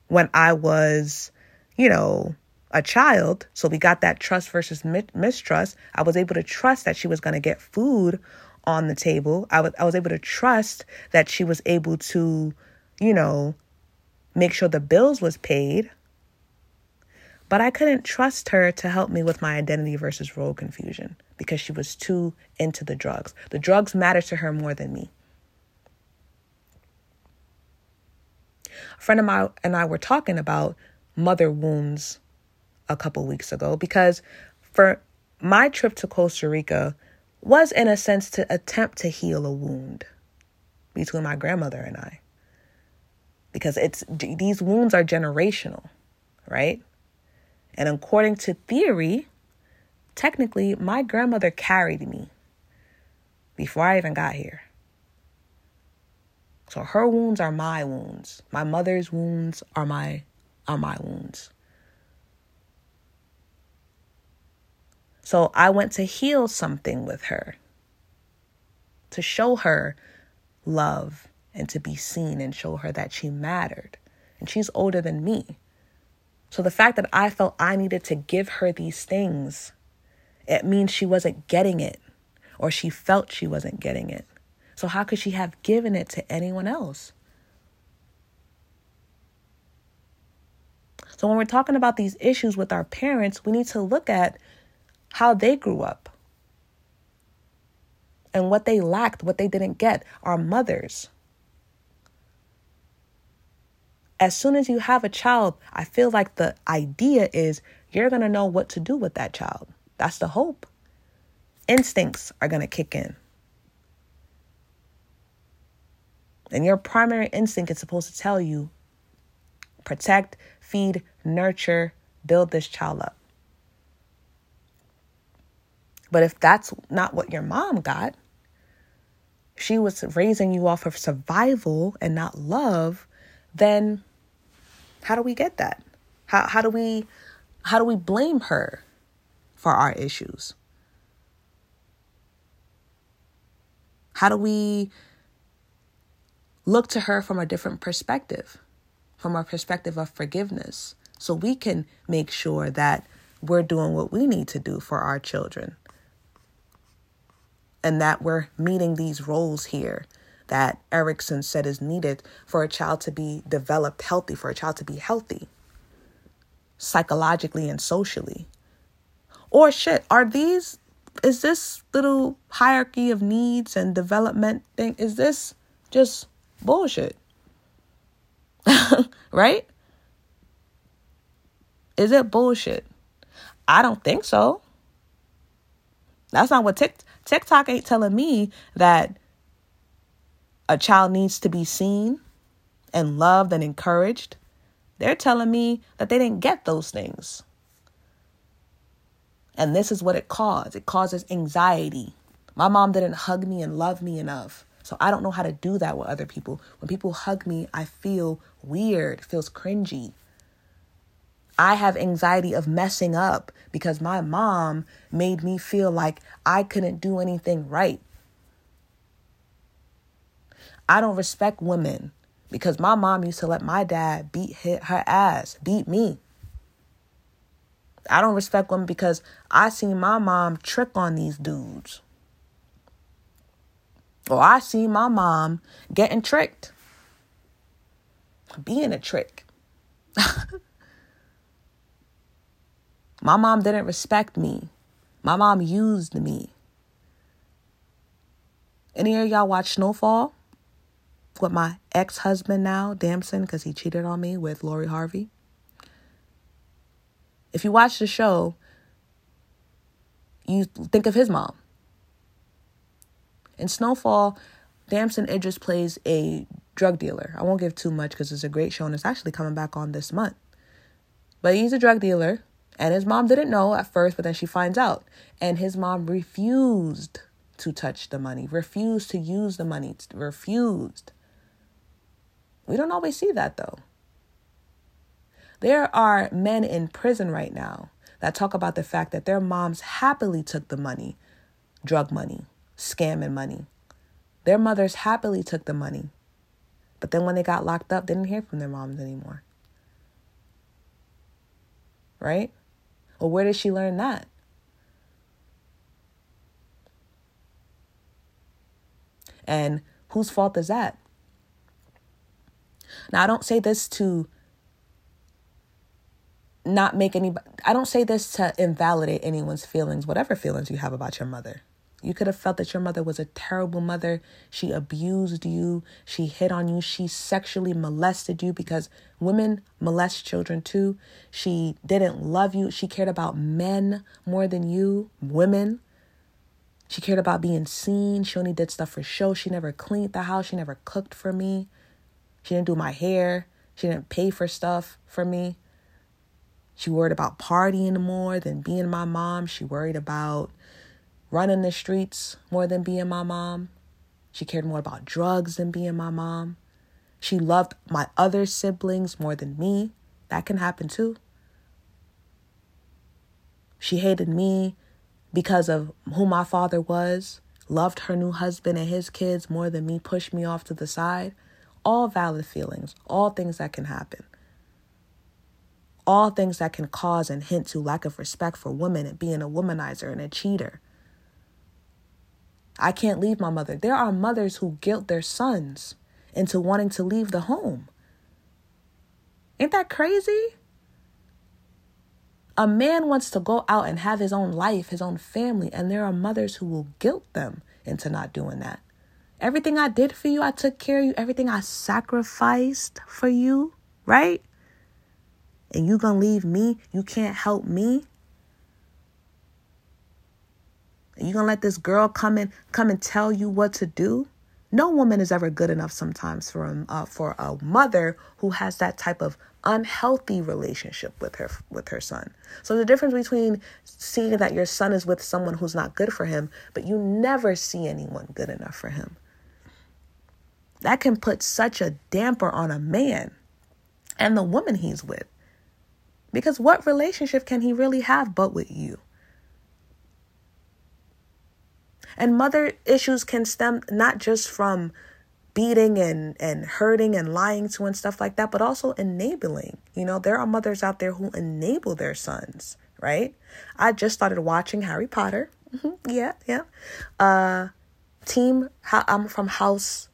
when I was, you know, a child. So we got that trust versus mistrust. I was able to trust that she was going to get food on the table. I was, I was able to trust that she was able to, you know, make sure the bills was paid. But I couldn't trust her to help me with my identity versus role confusion because she was too into the drugs. The drugs mattered to her more than me. A friend of mine and I were talking about mother wounds a couple weeks ago because for my trip to Costa Rica was in a sense to attempt to heal a wound between my grandmother and I. Because it's these wounds are generational, right? And according to theory, technically my grandmother carried me before I even got here. So her wounds are my wounds. My mother's wounds are my are my wounds. So I went to heal something with her, to show her love and to be seen and show her that she mattered. And she's older than me. So the fact that I felt I needed to give her these things, it means she wasn't getting it or she felt she wasn't getting it. So how could she have given it to anyone else? So when we're talking about these issues with our parents, we need to look at how they grew up and what they lacked, what they didn't get. Our mothers. As soon as you have a child, I feel like the idea is you're going to know what to do with that child. That's the hope. Instincts are going to kick in. And your primary instinct is supposed to tell you protect, feed, nurture, build this child up. But if that's not what your mom got, she was raising you off of survival and not love, then how do we get that? How how do we how do we blame her for our issues? How do we look to her from a different perspective, from a perspective of forgiveness, so we can make sure that we're doing what we need to do for our children and that we're meeting these roles here that Erikson said is needed for a child to be developed healthy, for a child to be healthy psychologically and socially. Or shit, are these is this little hierarchy of needs and development thing is this just bullshit? right? Is it bullshit? I don't think so. That's not what Tik TikTok ain't telling me that a child needs to be seen and loved and encouraged. They're telling me that they didn't get those things. And this is what it causes it causes anxiety. My mom didn't hug me and love me enough. So I don't know how to do that with other people. When people hug me, I feel weird, it feels cringy. I have anxiety of messing up because my mom made me feel like I couldn't do anything right. I don't respect women because my mom used to let my dad beat her ass, beat me. I don't respect women because I seen my mom trick on these dudes. Or I seen my mom getting tricked, being a trick. My mom didn't respect me. My mom used me. Any of y'all watch Snowfall? With my ex husband now, Damson, because he cheated on me with Lori Harvey. If you watch the show, you think of his mom. In Snowfall, Damson Idris plays a drug dealer. I won't give too much because it's a great show and it's actually coming back on this month. But he's a drug dealer and his mom didn't know at first, but then she finds out. And his mom refused to touch the money, refused to use the money, refused. We don't always see that though. There are men in prison right now that talk about the fact that their moms happily took the money, drug money, scamming money. Their mothers happily took the money. But then when they got locked up, they didn't hear from their moms anymore. Right? Well, where did she learn that? And whose fault is that? Now, I don't say this to not make any, I don't say this to invalidate anyone's feelings, whatever feelings you have about your mother. You could have felt that your mother was a terrible mother. She abused you. She hit on you. She sexually molested you because women molest children too. She didn't love you. She cared about men more than you, women. She cared about being seen. She only did stuff for show. She never cleaned the house. She never cooked for me. She didn't do my hair. She didn't pay for stuff for me. She worried about partying more than being my mom. She worried about running the streets more than being my mom. She cared more about drugs than being my mom. She loved my other siblings more than me. That can happen too. She hated me because of who my father was, loved her new husband and his kids more than me, pushed me off to the side. All valid feelings, all things that can happen. All things that can cause and hint to lack of respect for women and being a womanizer and a cheater. I can't leave my mother. There are mothers who guilt their sons into wanting to leave the home. Ain't that crazy? A man wants to go out and have his own life, his own family, and there are mothers who will guilt them into not doing that. Everything I did for you, I took care of you, everything I sacrificed for you, right? And you gonna leave me? You can't help me? you gonna let this girl come and come and tell you what to do? No woman is ever good enough sometimes for a, uh, for a mother who has that type of unhealthy relationship with her with her son. So the difference between seeing that your son is with someone who's not good for him, but you never see anyone good enough for him. That can put such a damper on a man and the woman he's with. Because what relationship can he really have but with you? And mother issues can stem not just from beating and, and hurting and lying to and stuff like that, but also enabling. You know, there are mothers out there who enable their sons, right? I just started watching Harry Potter. Yeah, yeah. Uh, team, I'm from House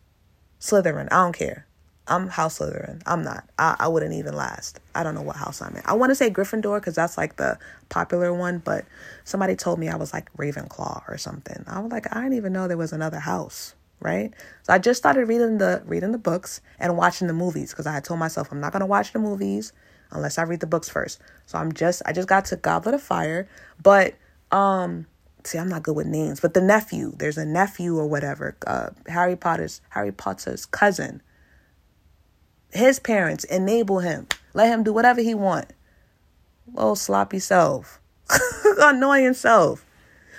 Slytherin. I don't care. I'm House Slytherin. I'm not. I, I wouldn't even last. I don't know what house I'm in. I want to say Gryffindor because that's like the popular one, but somebody told me I was like Ravenclaw or something. I was like, I didn't even know there was another house, right? So I just started reading the reading the books and watching the movies because I had told myself I'm not gonna watch the movies unless I read the books first. So I'm just I just got to Goblet of Fire, but um see I'm not good with names, but the nephew, there's a nephew or whatever, uh, Harry Potter's Harry Potter's cousin his parents enable him. Let him do whatever he want. Oh, sloppy self. Annoying self.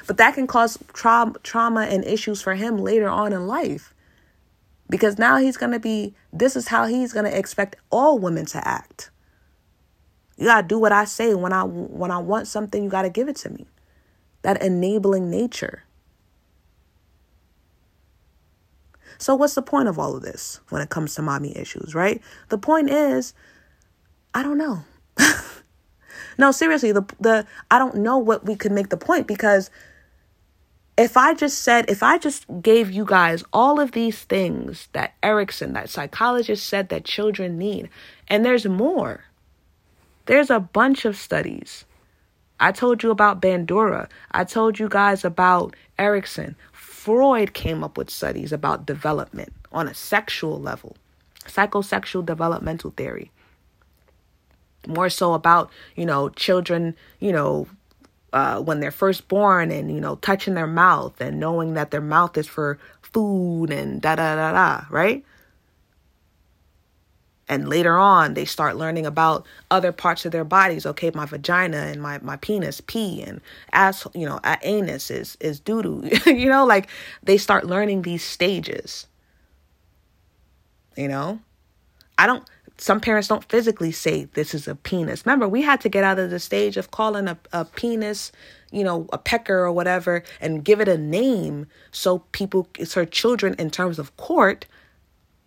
But that can cause tra- trauma and issues for him later on in life. Because now he's going to be, this is how he's going to expect all women to act. You got to do what I say when I when I want something, you got to give it to me. That enabling nature. So, what's the point of all of this when it comes to mommy issues, right? The point is, I don't know. no, seriously, the the I don't know what we could make the point because if I just said, if I just gave you guys all of these things that Erikson, that psychologist said that children need, and there's more. There's a bunch of studies. I told you about Bandura. I told you guys about Erikson. Freud came up with studies about development on a sexual level, psychosexual developmental theory. More so about, you know, children, you know, uh, when they're first born and, you know, touching their mouth and knowing that their mouth is for food and da da da da, right? And later on they start learning about other parts of their bodies. Okay my vagina and my, my penis pee and ass you know anus is is doo-doo. You know like they start learning these stages. You know? I don't some parents don't physically say this is a penis. Remember we had to get out of the stage of calling a, a penis you know a pecker or whatever and give it a name so people so children in terms of court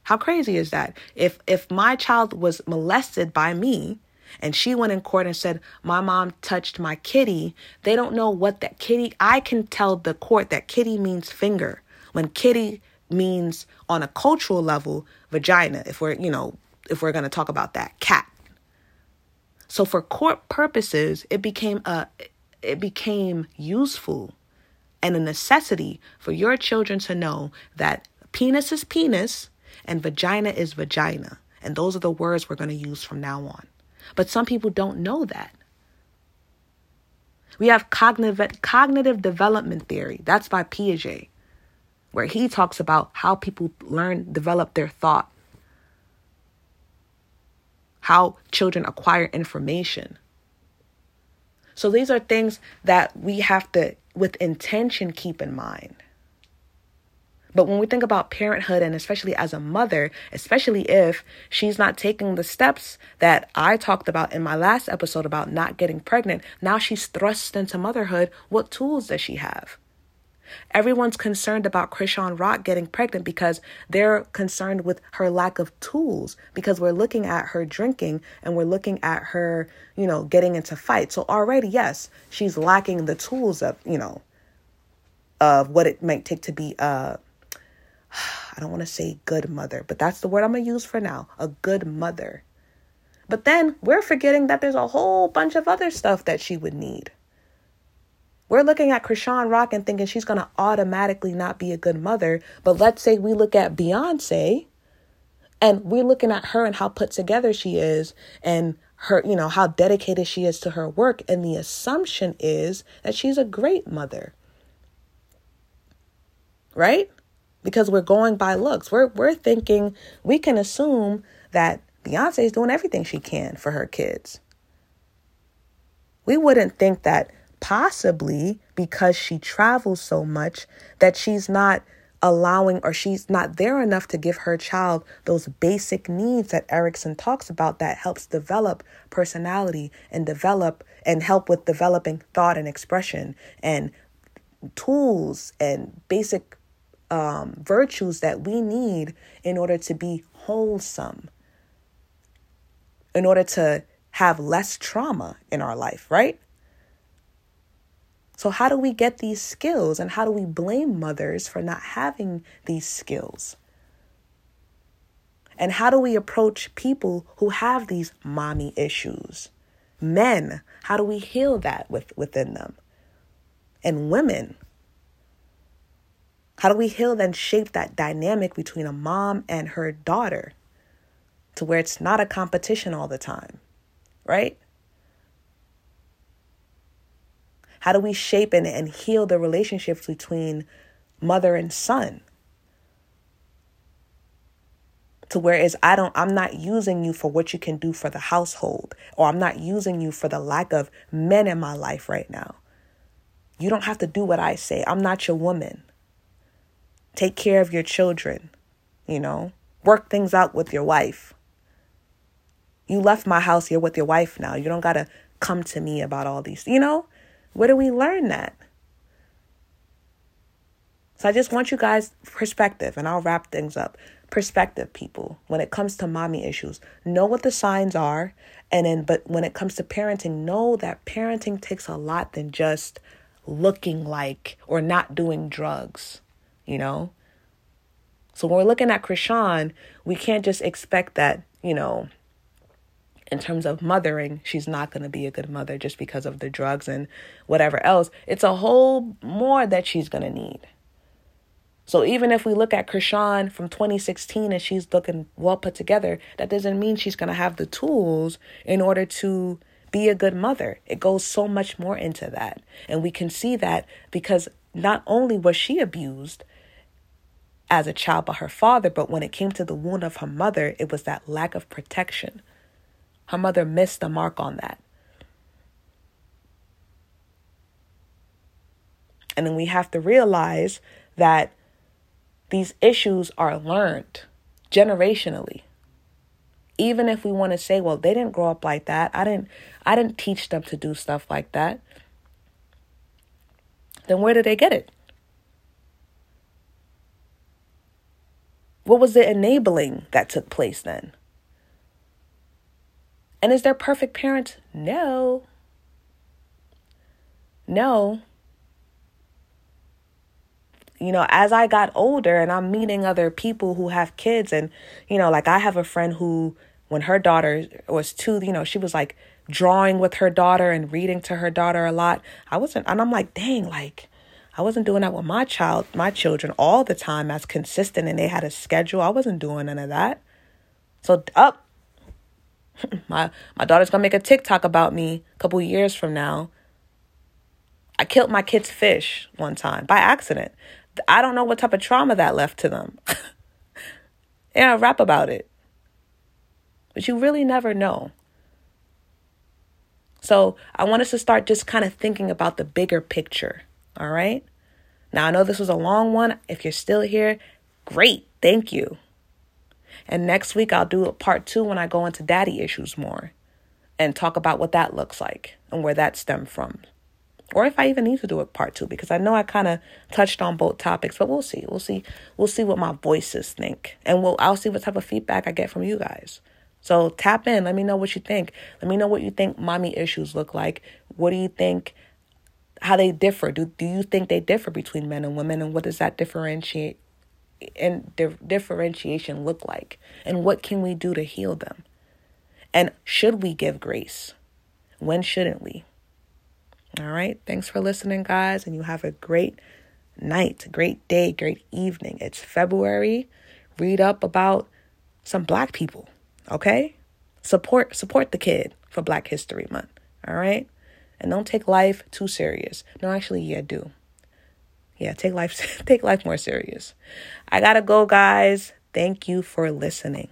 how crazy is that? If if my child was molested by me and she went in court and said my mom touched my kitty, they don't know what that kitty I can tell the court that kitty means finger. When kitty means on a cultural level vagina if we're, you know, if we're going to talk about that, cat. So for court purposes, it became a it became useful and a necessity for your children to know that penis is penis and vagina is vagina. And those are the words we're going to use from now on. But some people don't know that. We have cognitive, cognitive development theory. That's by Piaget, where he talks about how people learn, develop their thought, how children acquire information. So these are things that we have to, with intention, keep in mind. But when we think about parenthood, and especially as a mother, especially if she's not taking the steps that I talked about in my last episode about not getting pregnant, now she's thrust into motherhood. What tools does she have? Everyone's concerned about Chrisean Rock getting pregnant because they're concerned with her lack of tools because we're looking at her drinking and we're looking at her, you know, getting into fights. So already, yes, she's lacking the tools of, you know, of what it might take to be a I don't want to say good mother, but that's the word I'm going to use for now a good mother. But then we're forgetting that there's a whole bunch of other stuff that she would need. We're looking at Chrisean Rock and thinking she's going to automatically not be a good mother. But let's say we look at Beyonce And we're looking at her and how put together she is and her, you know, how dedicated she is to her work. And the assumption is that she's a great mother. Right? Because we're going by looks. We're we're thinking we can assume that Beyonce is doing everything she can for her kids. We wouldn't think that possibly because she travels so much that she's not allowing or she's not there enough to give her child those basic needs that Erikson talks about that helps develop personality and develop and help with developing thought and expression and tools and basic um, virtues that we need in order to be wholesome, in order to have less trauma in our life, right? So, how do we get these skills and how do we blame mothers for not having these skills? And how do we approach people who have these mommy issues? Men, how do we heal that with, within them? And women, how do we heal and shape that dynamic between a mom and her daughter to where it's not a competition all the time, right? How do we shape and, and heal the relationships between mother and son? To whereas I don't, I'm not using you for what you can do for the household, or I'm not using you for the lack of men in my life right now. You don't have to do what I say. I'm not your woman. Take care of your children, you know, work things out with your wife. You left my house, you're with your wife now. You don't got to come to me about all these, you know? Where do we learn that? So I just want you guys perspective and I'll wrap things up. Perspective people when it comes to mommy issues. Know what the signs are and then but when it comes to parenting, know that parenting takes a lot than just looking like or not doing drugs, you know? So when we're looking at Chrisean, we can't just expect that, you know, in terms of mothering, she's not going to be a good mother just because of the drugs and whatever else. It's a whole more that she's going to need. So even if we look at Chrisean from 2016 and she's looking well put together, that doesn't mean she's going to have the tools in order to be a good mother. It goes so much more into that. And we can see that because not only was she abused as a child by her father, but when it came to the wound of her mother, it was that lack of protection. Her mother missed the mark on that. And then we have to realize that these issues are learned generationally. Even if we want to say, well, they didn't grow up like that. I didn't I didn't teach them to do stuff like that. Then where did they get it? What was the enabling that took place then? And is there perfect parents? No. No. You know, as I got older and I'm meeting other people who have kids, and, you know, like I have a friend who, when her daughter was two, you know, she was like drawing with her daughter and reading to her daughter a lot. I wasn't, and I'm like, dang, like, I wasn't doing that with my child, my children all the time as consistent and they had a schedule. I wasn't doing none of that. So up my my daughter's gonna make a TikTok about me a couple years from now. I killed my kid's fish one time by accident. I don't know what type of trauma that left to them. and I rap about it. But you really never know. So I want us to start just kind of thinking about the bigger picture. All right. Now I know this was a long one. If you're still here, great. Thank you. And next week, I'll do a part two when I go into daddy issues more and talk about what that looks like and where that stemmed from. Or if I even need to do a part two, because I know I kind of touched on both topics, but we'll see. We'll see. We'll see what my voices think, and we'll I'll see what type of feedback I get from you guys. So tap in. Let me know what you think. Let me know what you think mommy issues look like. What do you think? How they differ? Do do you think they differ between men and women, and what does that differentiate and di- differentiation look like? And what can we do to heal them? And should we give grace? When shouldn't we? All right. Thanks for listening, guys. And you have a great night, great day, great evening. It's February. Read up about some black people, okay? Support support the kid for Black History Month, all right? And don't take life too serious. No, actually, yeah, do. Yeah, take life take life more serious. I got to go, guys. Thank you for listening.